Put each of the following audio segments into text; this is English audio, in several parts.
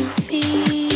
Music makes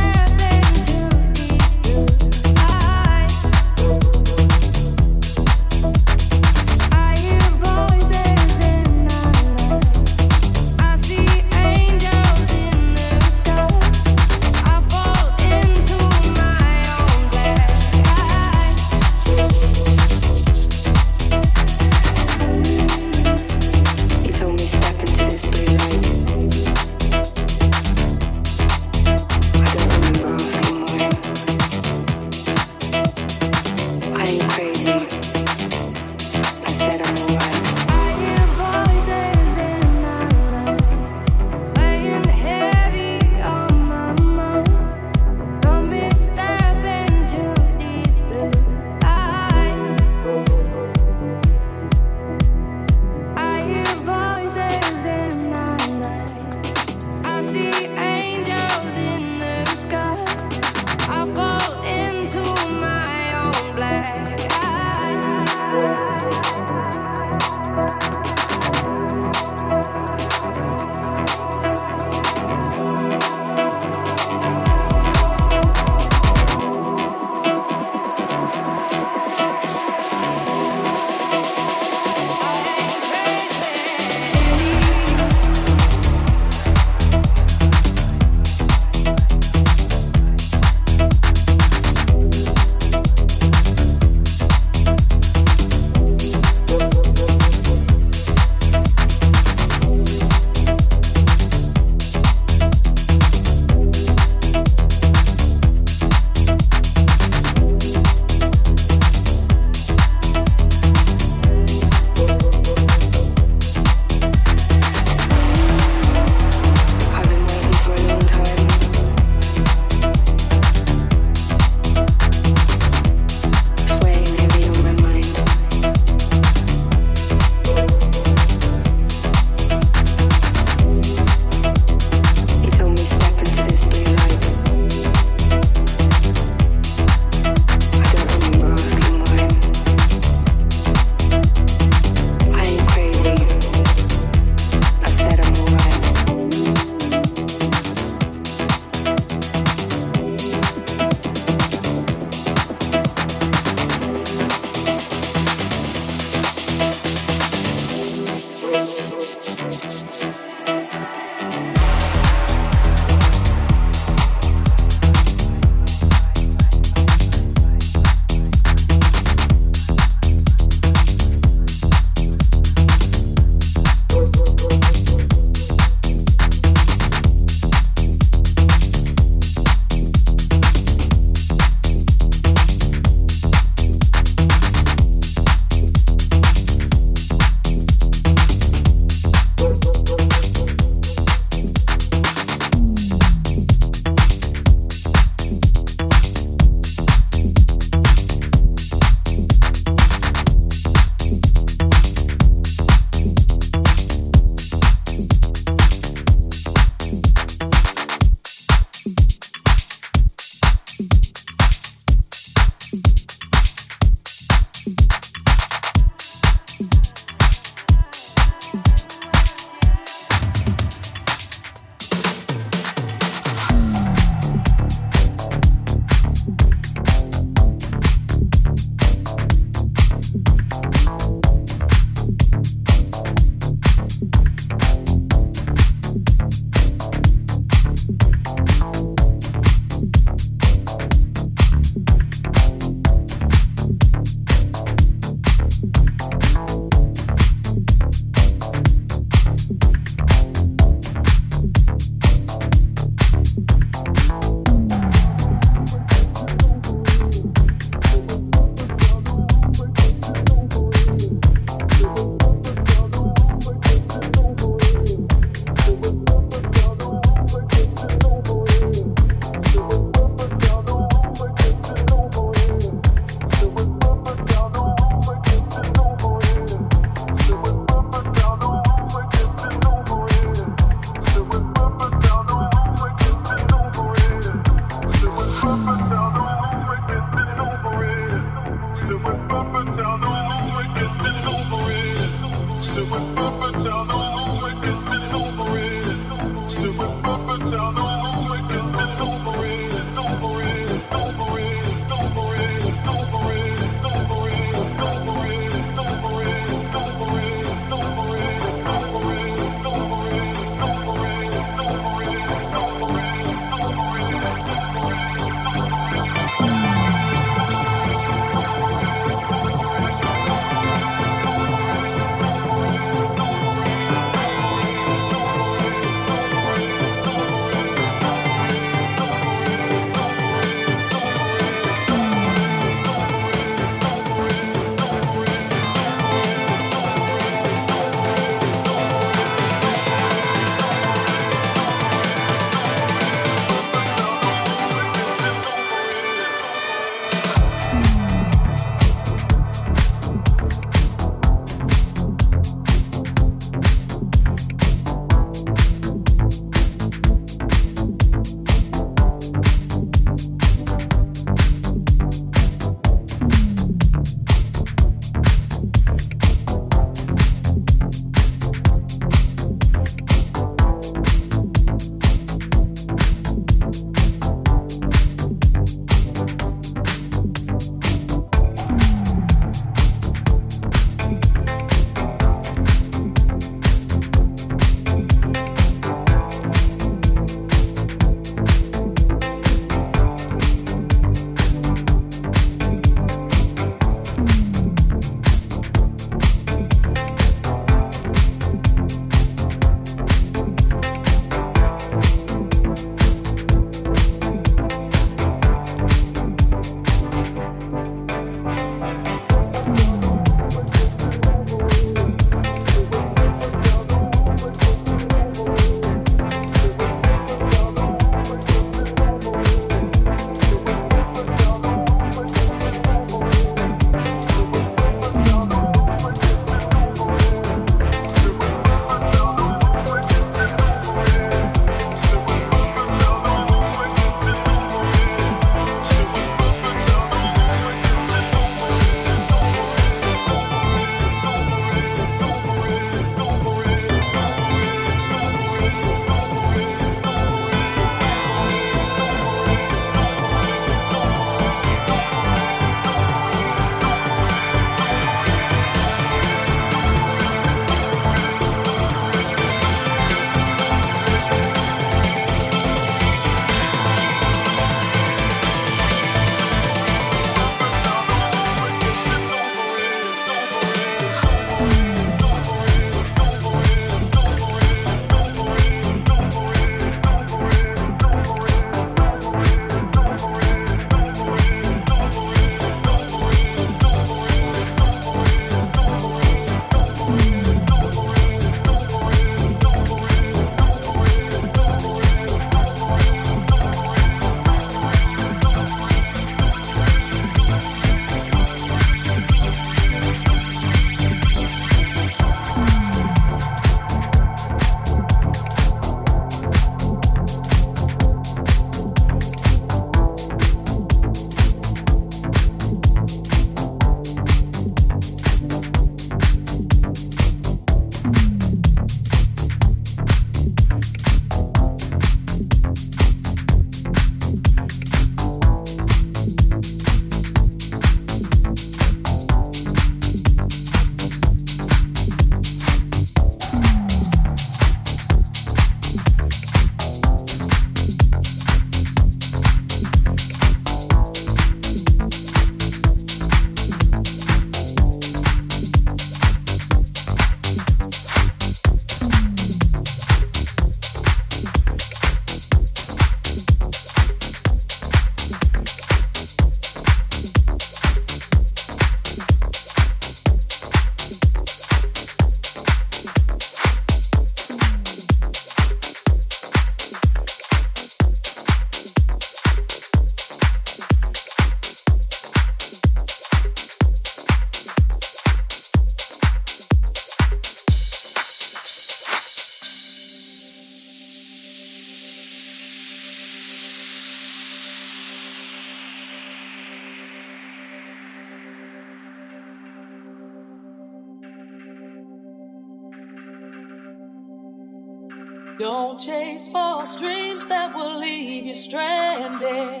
Don't chase false dreams that will leave you stranded,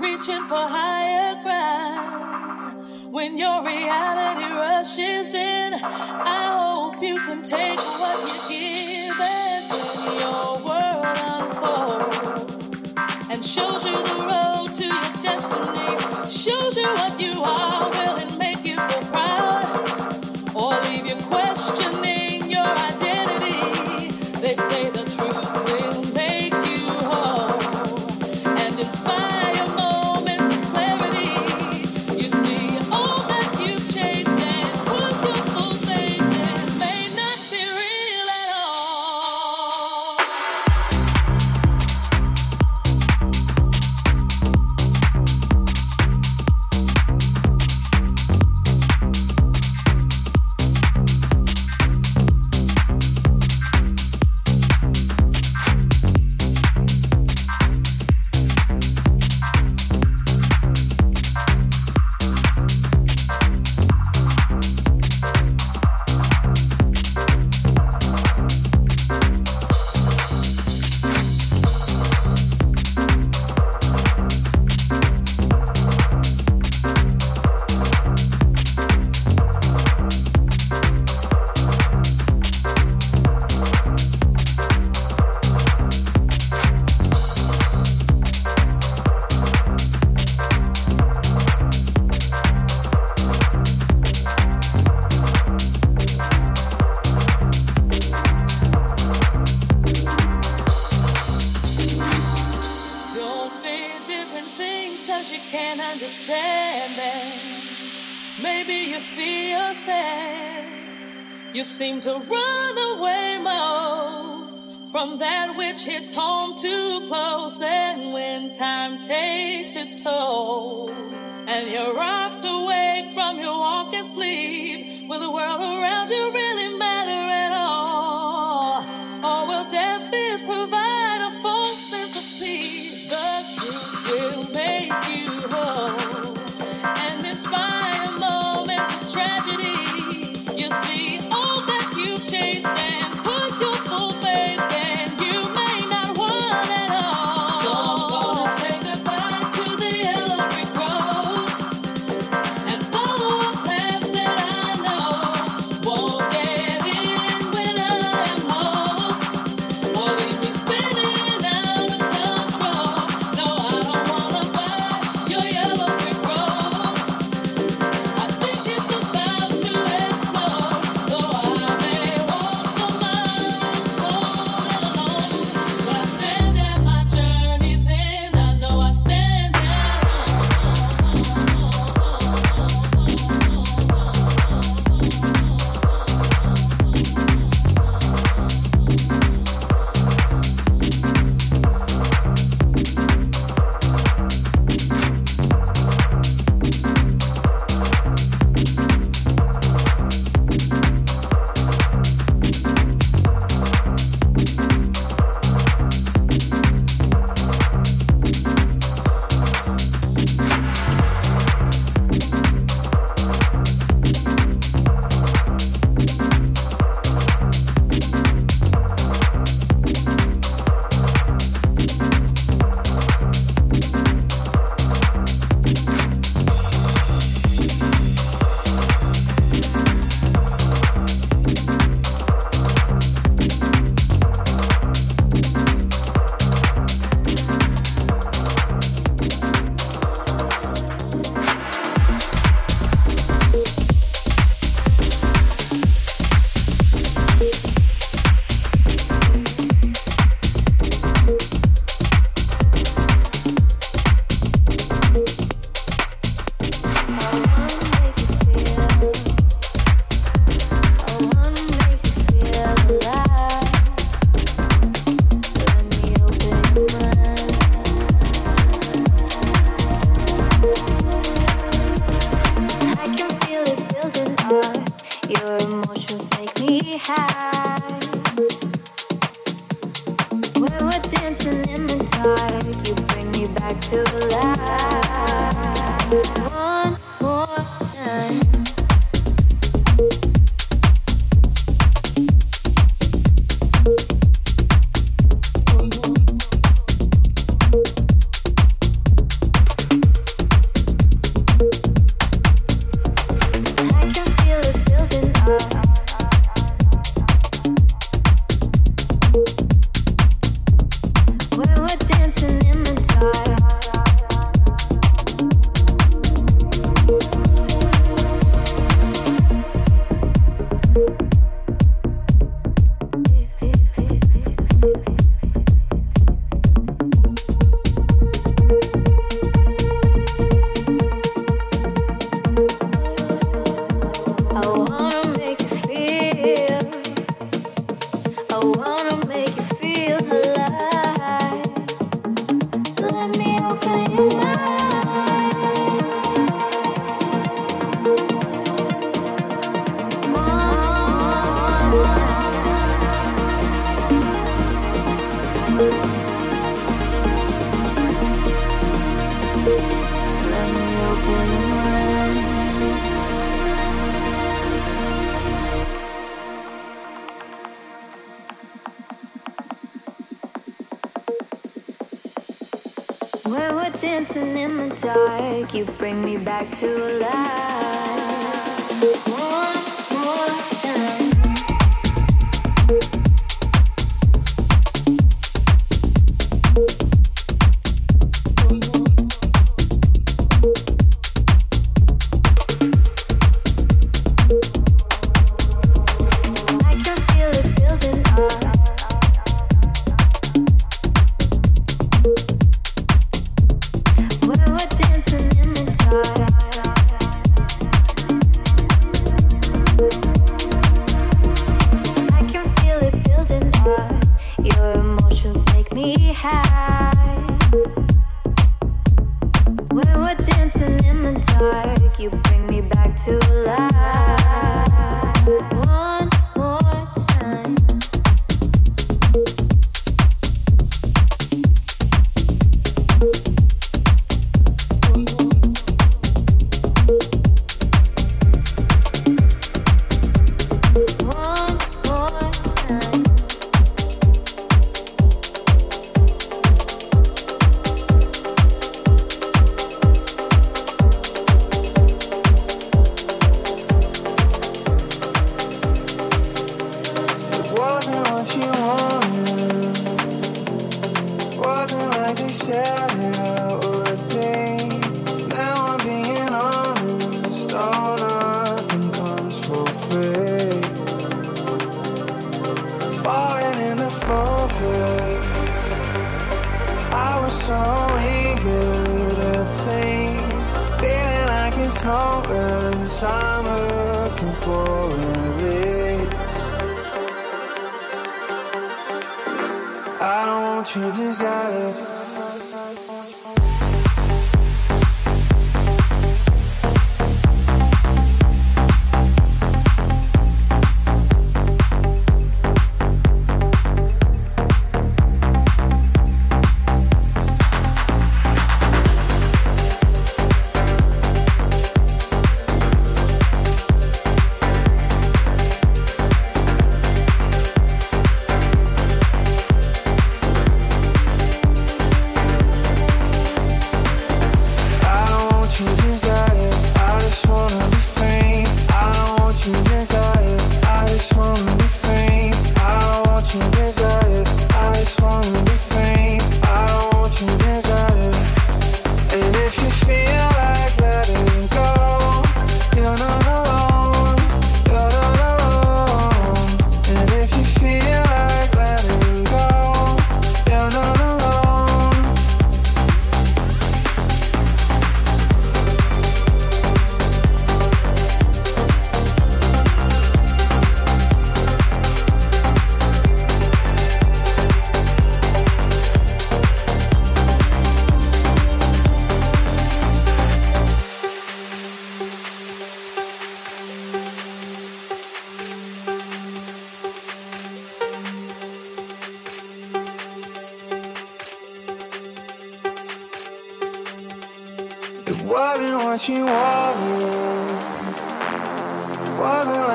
reaching for higher ground. When your reality rushes in, I hope you can take what you give and your world unfolds and shows you the road to your destiny, shows you what you are.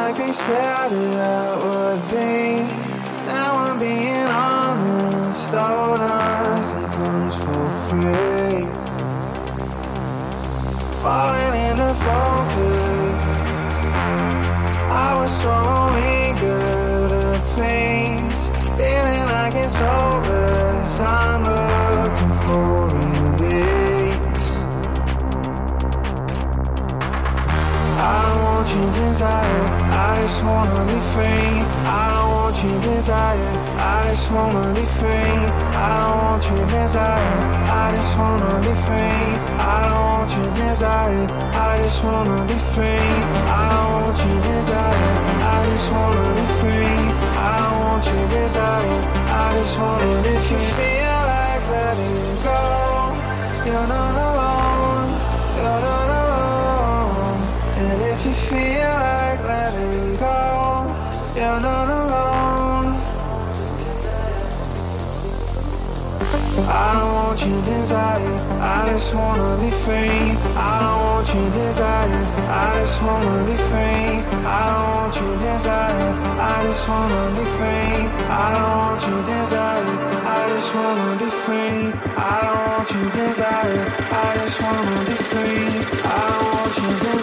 like they said it would be. Now I'm being honest, all nothing comes for free. Falling into focus, I was so eager to please, feeling like it's hopeless. I'm looking for release. I don't want your desire. I just wanna be free. I don't want your desire. I just wanna be free. I don't want your desire. I just wanna be free. I don't want your desire. I just wanna be free. I don't want your desire. I just wanna be free. I don't want your desire. I just wanna. And if you feel like letting go, you're not alone. You're not alone. And if you feel like you're not alone. I don't want your desire. I just wanna be free. I don't want your desire. I just wanna be free. I don't want your desire. I just wanna be free. I don't want your desire. I just wanna be free. I don't want your desire. I just wanna be free. I don't want your desire.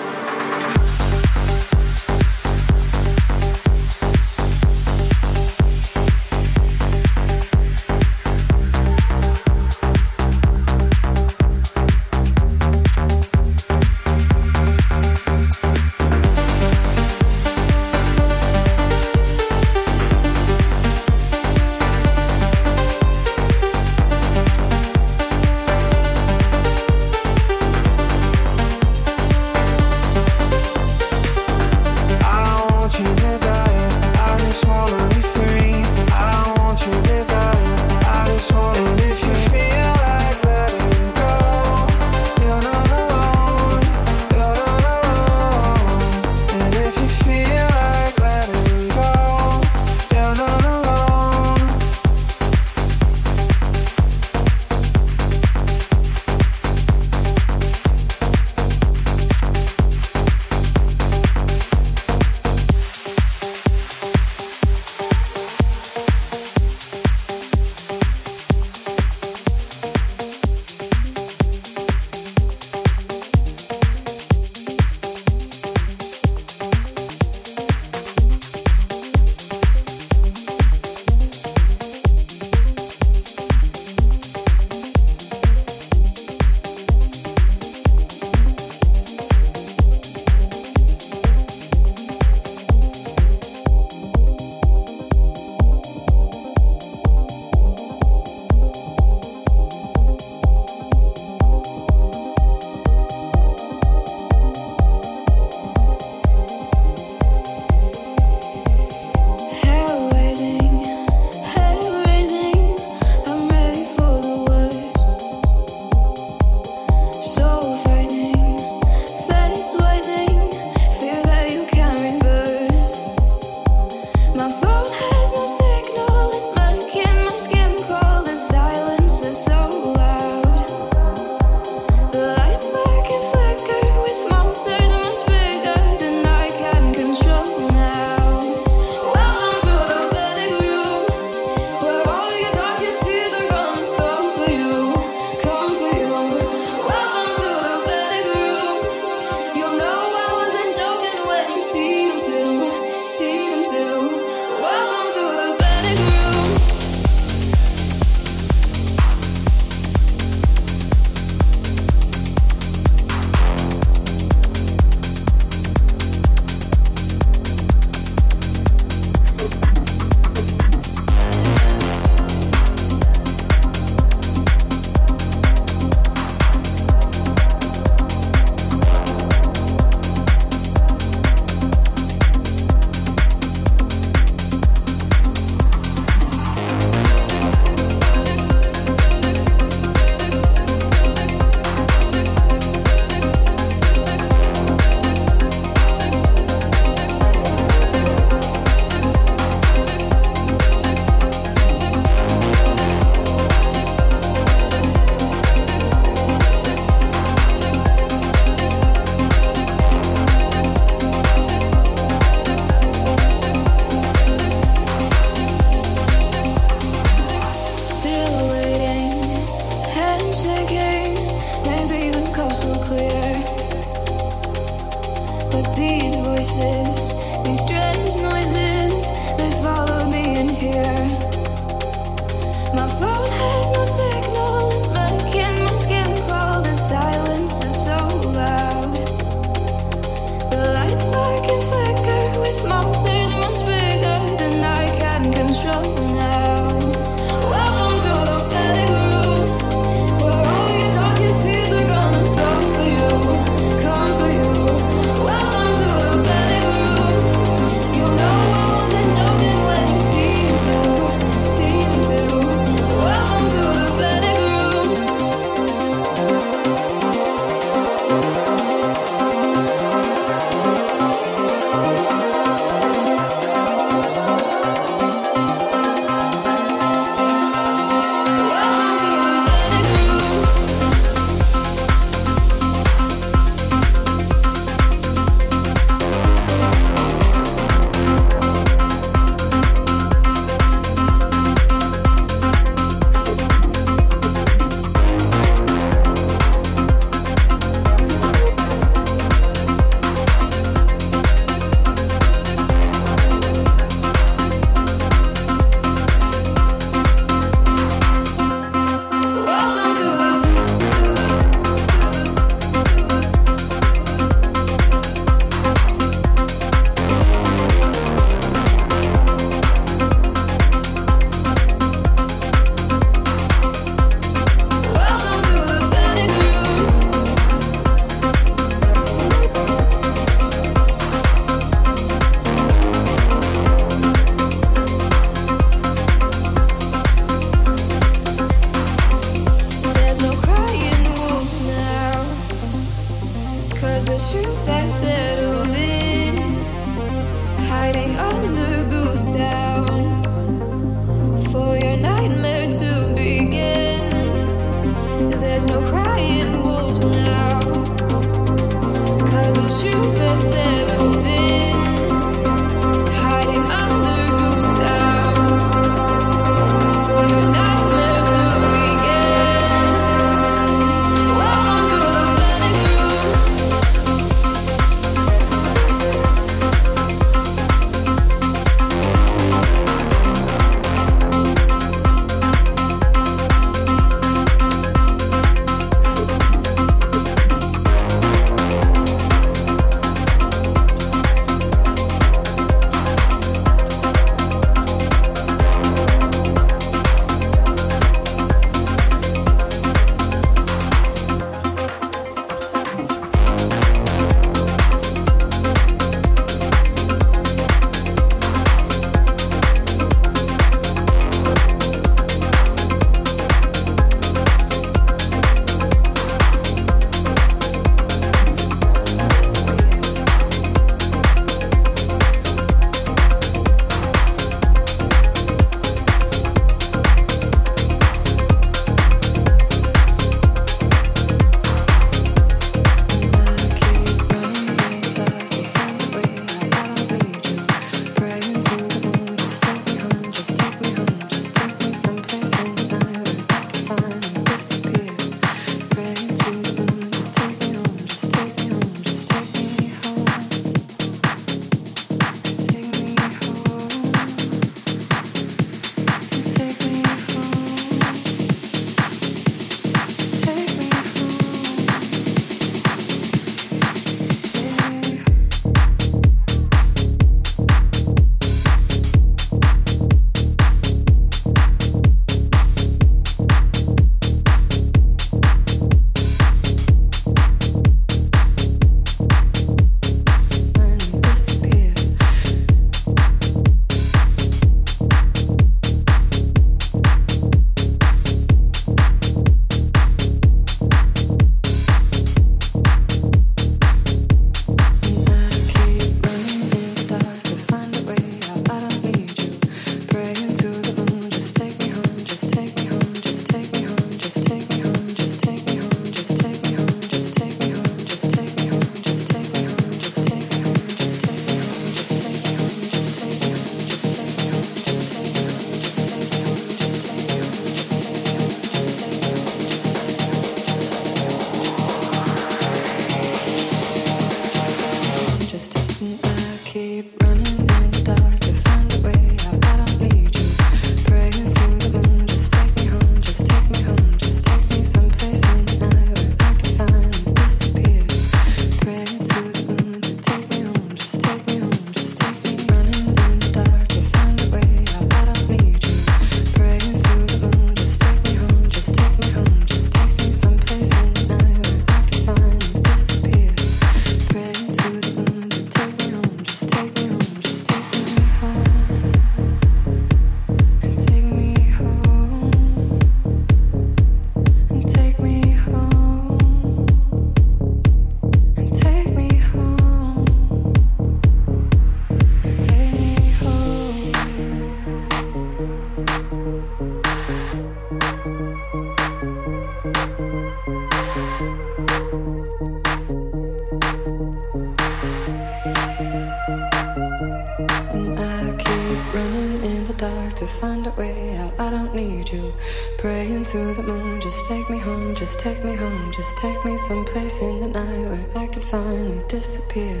take me home, just take me someplace in the night where I can finally disappear.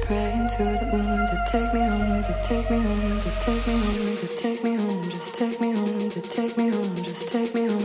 Praying to the moon to take me home, to take me home, to take me home, to take me home, just take me home, to take me home, just take me home.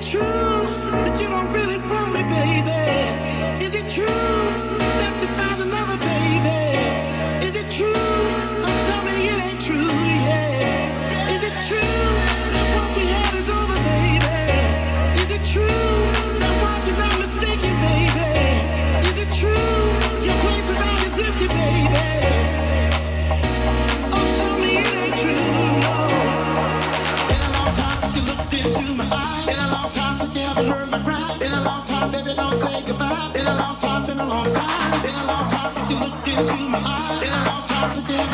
true that you don't really? Been a long time since you looked into my eyes. Been a long time since you.